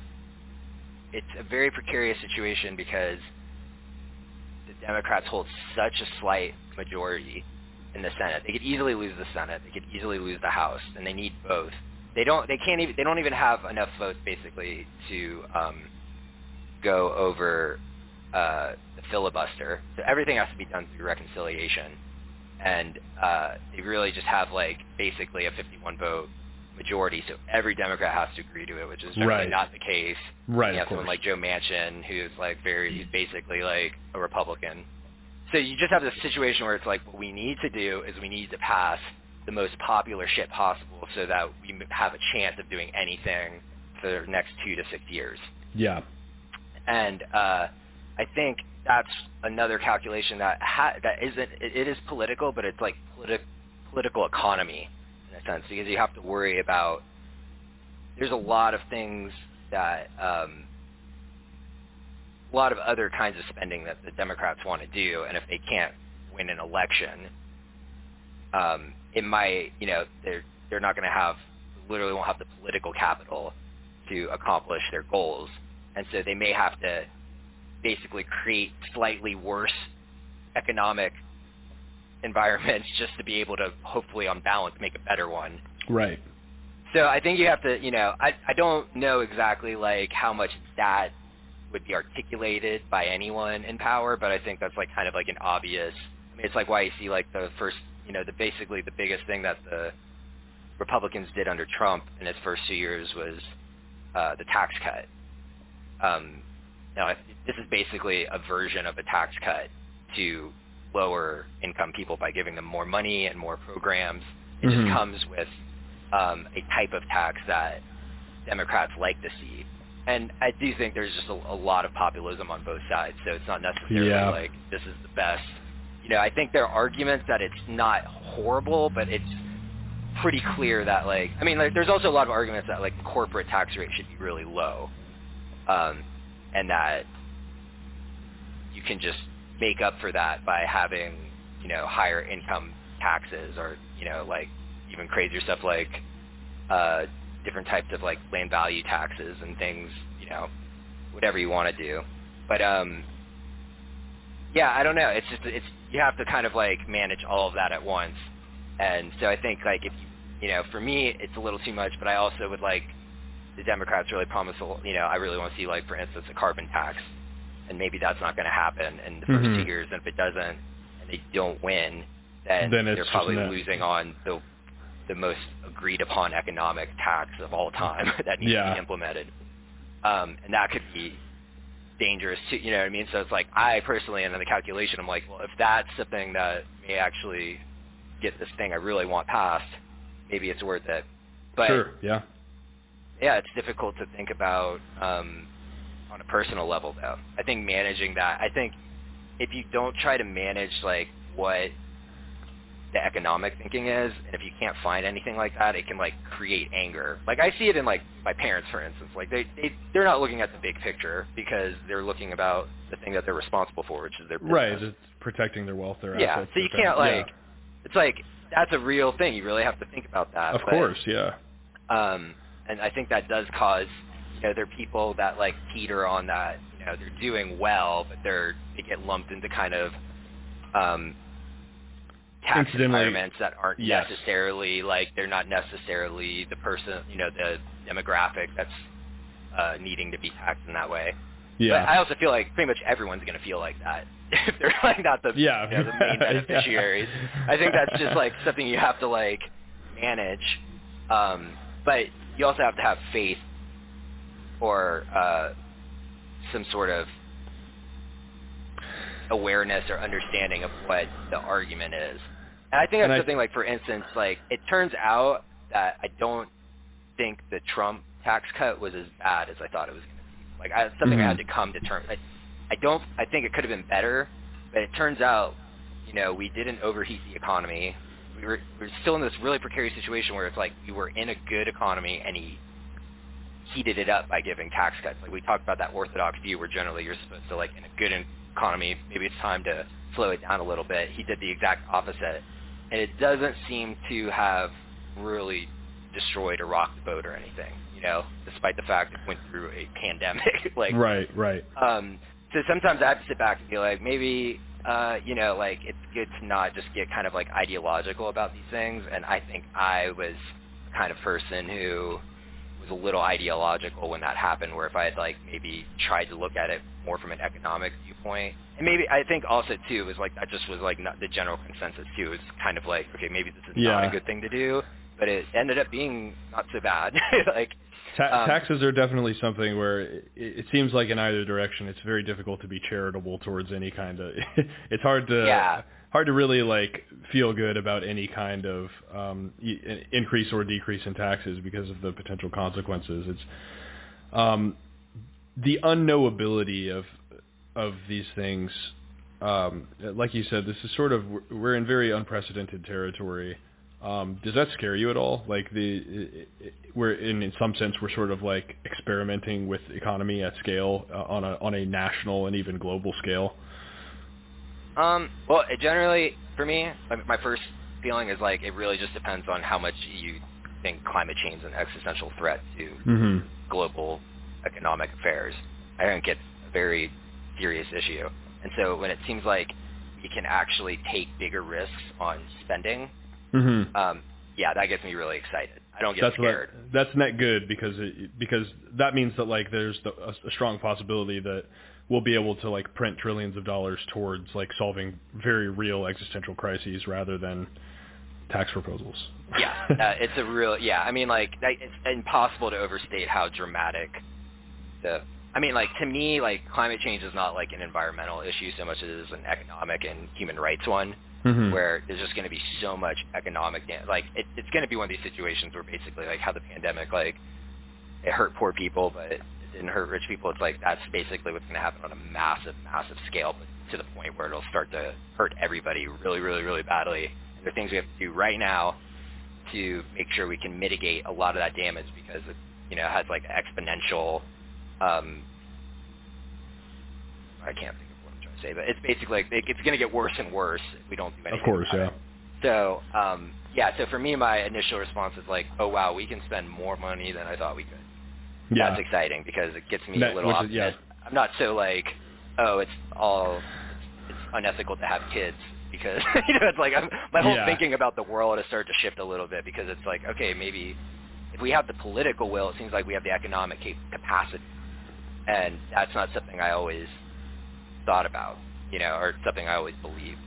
Speaker 2: it's a very precarious situation because the Democrats hold such a slight majority in the Senate. They could easily lose the Senate. They could easily lose the House, and they need both. They don't. They can't even. They don't even have enough votes basically to um, go over uh, the filibuster. So everything has to be done through reconciliation, and uh, they really just have like basically a 51 vote majority. So every Democrat has to agree to it, which is generally
Speaker 1: Right.
Speaker 2: not the case.
Speaker 1: Right.
Speaker 2: You have someone like Joe Manchin, who's like very, he's basically like a Republican. So you just have this situation where it's like, what we need to do is we need to pass the most popular shit possible so that we have a chance of doing anything for the next two to six years.
Speaker 1: yeah.
Speaker 2: And uh, I think that's another calculation that ha- that isn't it, it is political, but it's like politi- political economy in a sense because you have to worry about there's a lot of things that um, a lot of other kinds of spending that the Democrats want to do, and if they can't win an election, um, it might you know they're they're not going to have literally won't have the political capital to accomplish their goals, and so they may have to basically create slightly worse economic environments just to be able to hopefully on balance make a better one.
Speaker 1: Right.
Speaker 2: So I think you have to, you know, I I don't know exactly like how much that would be articulated by anyone in power, but I think that's like kind of like an obvious. I mean, it's like why you see like the first, you know, the basically the biggest thing that the Republicans did under Trump in his first two years was uh, the tax cut. Um, now, this is basically a version of a tax cut to lower income people by giving them more money and more programs. It
Speaker 1: Mhm.
Speaker 2: just comes with um, a type of tax that Democrats like to see. And I do think there's just a, a lot of populism on both sides, so it's not necessarily
Speaker 1: Yeah.
Speaker 2: like this is the best. You know, I think there are arguments that it's not horrible, but it's pretty clear that like I mean, like, there's also a lot of arguments that like corporate tax rate should be really low, um, and that you can just make up for that by having you know higher income taxes or you know like even crazier stuff like uh, different types of like land value taxes and things you know whatever you want to do, but um, yeah, I don't know. It's just it's you have to kind of like manage all of that at once. And so I think like if you you know, for me it's a little too much, but I also would like the Democrats really promise a you know, I really want to see like for instance a carbon tax. And maybe that's not going to happen in the 1st
Speaker 1: Mhm.
Speaker 2: two years. And if it doesn't, and they don't win, then,
Speaker 1: Then
Speaker 2: they're probably losing on the the most agreed upon economic tax of all time that needs to be implemented. Um, and that could be dangerous too. You know what I mean? So it's like I personally, and in the calculation, I'm like, well, if that's something that may actually get this thing I really want passed, maybe it's worth it. But
Speaker 1: sure. Yeah.
Speaker 2: Yeah, it's difficult to think about um, on a personal level, though. I think managing that. I think if you don't try to manage like what the economic thinking is, and if you can't find anything like that, it can like create anger. Like I see it in like my parents, for instance. Like they they they're not looking at the big picture because they're looking about the thing that they're responsible for, which is their business.
Speaker 1: Right. It's protecting their wealth, their
Speaker 2: Yeah.
Speaker 1: assets.
Speaker 2: So you can't like. It's like that's a real thing. You really have to think about that.
Speaker 1: Of
Speaker 2: but-
Speaker 1: course. Yeah.
Speaker 2: um, and I think that does cause, you know, there are people that like teeter on that. You know, they're doing well, but they're they get lumped into kind of um, tax environments that aren't
Speaker 1: yes.
Speaker 2: necessarily like they're not necessarily the person, you know, the demographic that's uh, needing to be taxed in that way.
Speaker 1: Yeah.
Speaker 2: But I also feel like pretty much everyone's going to feel like that if they're like not the
Speaker 1: yeah.
Speaker 2: you know, the main beneficiaries. I think that's just like something you have to like manage. Um, but you also have to have faith or uh, some sort of awareness or understanding of what the argument is. And I think that's
Speaker 1: And I-
Speaker 2: something like, for instance, like it turns out that I don't think the Trump tax cut was as bad as I thought it was going to be. Like I, something I
Speaker 1: Mhm.
Speaker 2: had to come to terms. I, I don't. I think it could have been better, but it turns out, you know, we didn't overheat the economy. We were we were still in this really precarious situation where it's like you were in a good economy and he heated it up by giving tax cuts. Like we talked about that orthodox view where generally you're supposed to like in a good economy, maybe it's time to slow it down a little bit. He did the exact opposite. And it doesn't seem to have really destroyed or rocked the boat or anything, you know, despite the fact it went through a pandemic. like
Speaker 1: right. Right.
Speaker 2: um, so sometimes I have to sit back and be like, maybe, uh, you know, like it's good to not just get kind of like ideological about these things. And I think I was the kind of person who was a little ideological when that happened, where if I had like maybe tried to look at it more from an economic viewpoint, and maybe I think also too was like that just was like not the general consensus too. It's kind of like okay, maybe this is not a good thing to do, but it ended up being not so bad. like
Speaker 1: Ta-
Speaker 2: Um,
Speaker 1: taxes are definitely something where it, it seems like in either direction, it's very difficult to be charitable towards any kind of. it's hard to
Speaker 2: Yeah.
Speaker 1: hard to really like feel good about any kind of um, increase or decrease in taxes because of the potential consequences. It's um, the unknowability of of these things, um, like you said, this is sort of we're in very unprecedented territory. Um, does that scare you at all? Like the we're in in some sense we're sort of like experimenting with economy at scale uh, on a on a national and even global scale.
Speaker 2: Um, well, it generally for me, my first feeling is like it really just depends on how much you think climate change is an existential threat to
Speaker 1: mm-hmm.
Speaker 2: global economic affairs. I think it's a very serious issue. And so when it seems like you can actually take bigger risks on spending,
Speaker 1: mm-hmm.
Speaker 2: um, yeah, that gets me really excited. I don't get
Speaker 1: that's
Speaker 2: scared.
Speaker 1: What, that's net good because it, because that means that like there's the, a, a strong possibility that we'll be able to like print trillions of dollars towards like solving very real existential crises rather than tax proposals.
Speaker 2: yeah, uh, it's a real yeah. I mean, like it's impossible to overstate how dramatic the. I mean, like to me, like climate change is not like an environmental issue so much as it is an economic and human rights one,
Speaker 1: mm-hmm.
Speaker 2: where there's just going to be so much economic damage. Like it, it's going to be one of these situations where basically like how the pandemic like it hurt poor people, but it didn't hurt rich people. It's like that's basically what's going to happen on a massive, massive scale, but to the point where it'll start to hurt everybody really, really, really badly there are things we have to do right now to make sure we can mitigate a lot of that damage because it, you know, has like exponential. Um, I can't think say, but it's basically like it's going to get worse and worse if we don't do anything.
Speaker 1: Of course, yeah.
Speaker 2: It. So, um, yeah. So for me, my initial response is like, oh wow, we can spend more money than I thought we could.
Speaker 1: Yeah.
Speaker 2: That's exciting because it gets me
Speaker 1: that,
Speaker 2: a little
Speaker 1: optimistic.
Speaker 2: Yeah. I'm not so like, oh, it's all it's unethical to have kids because you know it's like I'm, my whole
Speaker 1: yeah.
Speaker 2: thinking about the world has started to shift a little bit because it's like okay maybe if we have the political will it seems like we have the economic capacity and that's not something I always thought about you know or something I always believed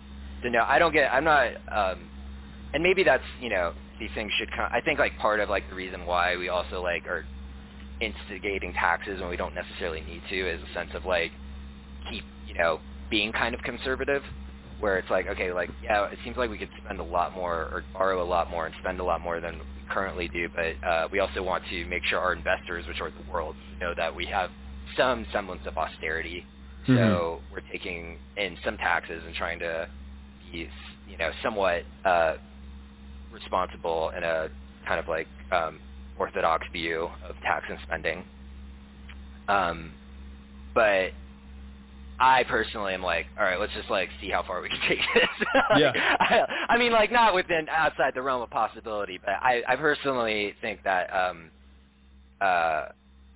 Speaker 2: so no I don't get I'm not um and maybe that's you know these things should come I think like part of like the reason why we also like are instigating taxes when we don't necessarily need to is a sense of like keep you know being kind of conservative where it's like, okay, like, yeah, it seems like we could spend a lot more or borrow a lot more and spend a lot more than currently do, but uh, we also want to make sure our investors, which are the world, know that we have some semblance of austerity.
Speaker 1: Mm-hmm.
Speaker 2: So we're taking in some taxes and trying to be, you know, somewhat uh, responsible in a kind of like um, orthodox view of tax and spending. Um, but I personally am like, all right, let's just like see how far we can take this.
Speaker 1: yeah.
Speaker 2: I, I mean, like not within outside the realm of possibility, but I, I personally think that um, uh,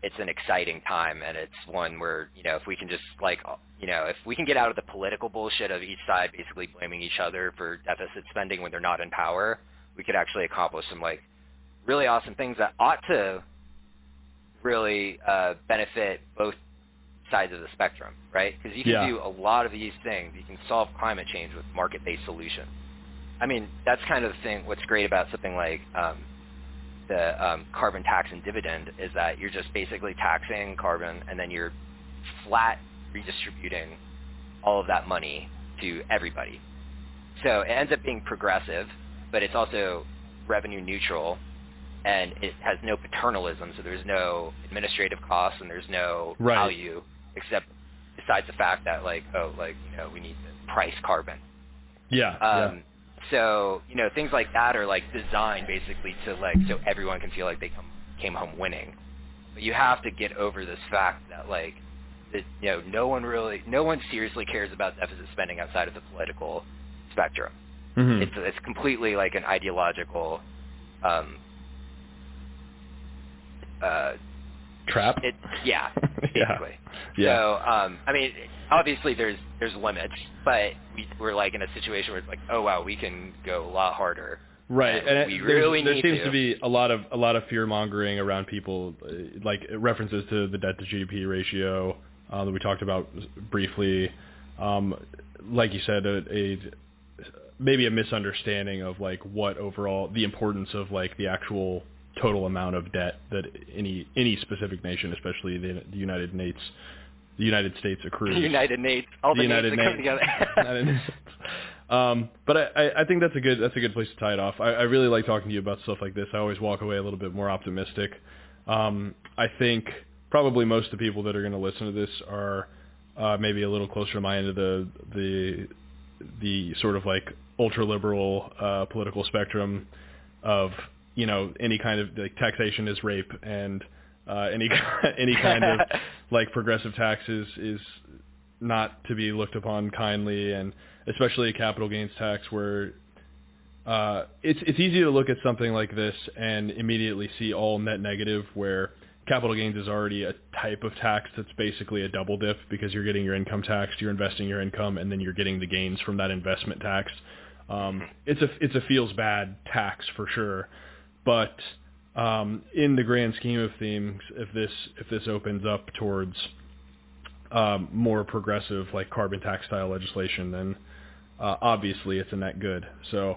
Speaker 2: it's an exciting time, and it's one where you know if we can just like you know if we can get out of the political bullshit of each side basically blaming each other for deficit spending when they're not in power, we could actually accomplish some like really awesome things that ought to really uh, benefit both sides of the spectrum, right? Because you can
Speaker 1: yeah.
Speaker 2: do a lot of these things. You can solve climate change with market-based solutions. I mean, that's kind of the thing. What's great about something like um, the um, carbon tax and dividend is that you're just basically taxing carbon, and then you're flat redistributing all of that money to everybody. So it ends up being progressive, but it's also revenue neutral and it has no paternalism, so there's no administrative costs and there's no
Speaker 1: right.
Speaker 2: value except besides the fact that like oh like you know we need to price carbon.
Speaker 1: Yeah.
Speaker 2: Um,
Speaker 1: yeah.
Speaker 2: So you know things like that are like designed basically to like so everyone can feel like they come came home winning. But you have to get over this fact that like that you know no one really no one seriously cares about deficit spending outside of the political spectrum.
Speaker 1: Mm-hmm.
Speaker 2: It's it's completely like an ideological um, uh,
Speaker 1: trap.
Speaker 2: It, yeah, basically.
Speaker 1: yeah.
Speaker 2: So, um, I mean, obviously there's there's limits, but we, we're like in a situation where it's like, oh wow, we can go a lot harder.
Speaker 1: Right,
Speaker 2: and,
Speaker 1: and
Speaker 2: we
Speaker 1: it,
Speaker 2: really
Speaker 1: there seems
Speaker 2: to.
Speaker 1: to be a lot of a lot of fear mongering around people, uh, like references to the debt to GDP ratio uh, that we talked about briefly. Um, like you said, a, a maybe a misunderstanding of like what overall the importance of like the actual total amount of debt that any any specific nation, especially the, the United States, the United States accrues.
Speaker 2: The United States, all the,
Speaker 1: the United
Speaker 2: States
Speaker 1: together. um, but I, I think that's a good that's a good place to tie it off. I, I really like talking to you about stuff like this. I always walk away a little bit more optimistic. Um, I think probably most of the people that are going to listen to this are uh, maybe a little closer to my end of the the the sort of like ultra liberal uh, political spectrum of you know any kind of like taxation is rape and uh, any any kind of like progressive taxes is not to be looked upon kindly and especially a capital gains tax where uh, it's it's easy to look at something like this and immediately see all net negative where capital gains is already a type of tax that's basically a double dip because you're getting your income taxed, you're investing your income, and then you're getting the gains from that investment tax. Um, it's a it's a feels bad tax for sure, but um, in the grand scheme of things, if this if this opens up towards um, more progressive like carbon tax style legislation, then uh, obviously it's a net good. So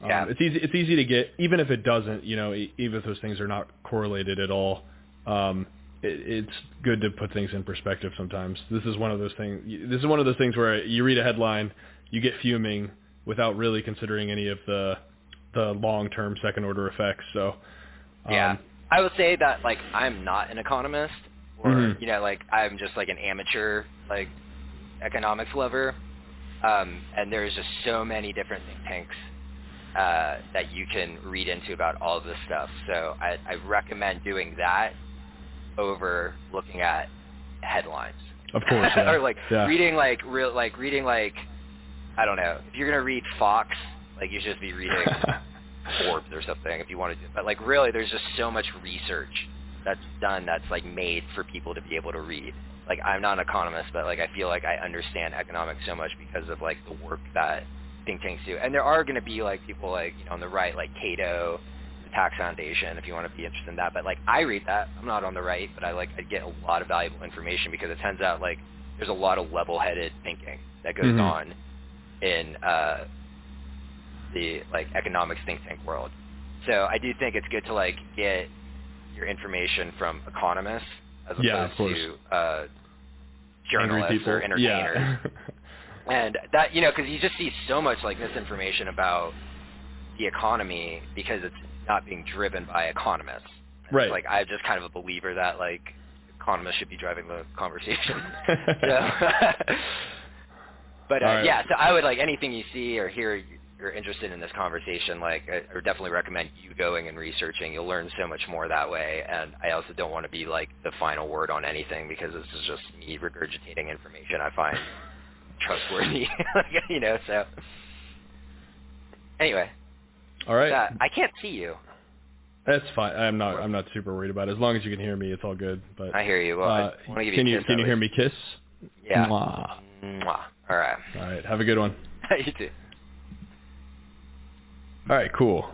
Speaker 1: um,
Speaker 2: Yeah.
Speaker 1: it's easy it's easy to get even if it doesn't, you know, even if those things are not correlated at all. Um, it, it's good to put things in perspective sometimes. This is one of those things. This is one of those things where you read a headline, you get fuming without really considering any of the the long term second order effects. So um,
Speaker 2: Yeah. I would say that like I'm not an economist or
Speaker 1: Mhm.
Speaker 2: you know like I'm just like an amateur like economics lover. Um and there's just so many different think tanks uh that you can read into about all of this stuff. So I I recommend doing that over looking at headlines.
Speaker 1: Of course, yeah.
Speaker 2: or like
Speaker 1: Yeah.
Speaker 2: reading like real like reading like I don't know. If you're gonna read Fox, like you should just be reading Forbes or something if you want to do. But like really, there's just so much research that's done that's like made for people to be able to read. Like I'm not an economist, but like I feel like I understand economics so much because of like the work that think tanks do. And there are going to be like people like you know on the right, like Cato, the Tax Foundation, if you want to be interested in that. But like I read that. I'm not on the right, but I like I get a lot of valuable information because it turns out like there's a lot of level-headed thinking that goes
Speaker 1: Mhm.
Speaker 2: on in uh, the like economics think tank world. So I do think it's good to like get your information from economists as
Speaker 1: Yeah,
Speaker 2: opposed to uh, journalists or entertainers.
Speaker 1: Yeah.
Speaker 2: And that you know, because you just see so much like misinformation about the economy because it's not being driven by economists. And
Speaker 1: Right.
Speaker 2: Like I'm just kind of a believer that like economists should be driving the conversation. so, but uh,
Speaker 1: right.
Speaker 2: yeah, so I would like anything you see or hear you're interested in this conversation. Like I, I would definitely recommend you going and researching. You'll learn so much more that way. And I also don't want to be like the final word on anything because this is just me regurgitating information I find trustworthy. you know, so anyway,
Speaker 1: All right.
Speaker 2: that, I can't see you.
Speaker 1: That's fine. I'm not. I'm not super worried about it. As long as you can hear me, it's all good. But
Speaker 2: I hear you. Well,
Speaker 1: uh,
Speaker 2: I want to give you
Speaker 1: can you can you hear me kiss?
Speaker 2: Yeah.
Speaker 1: Mwah.
Speaker 2: Mwah. All right.
Speaker 1: All right. Have a good one.
Speaker 2: you too.
Speaker 1: All right. Cool.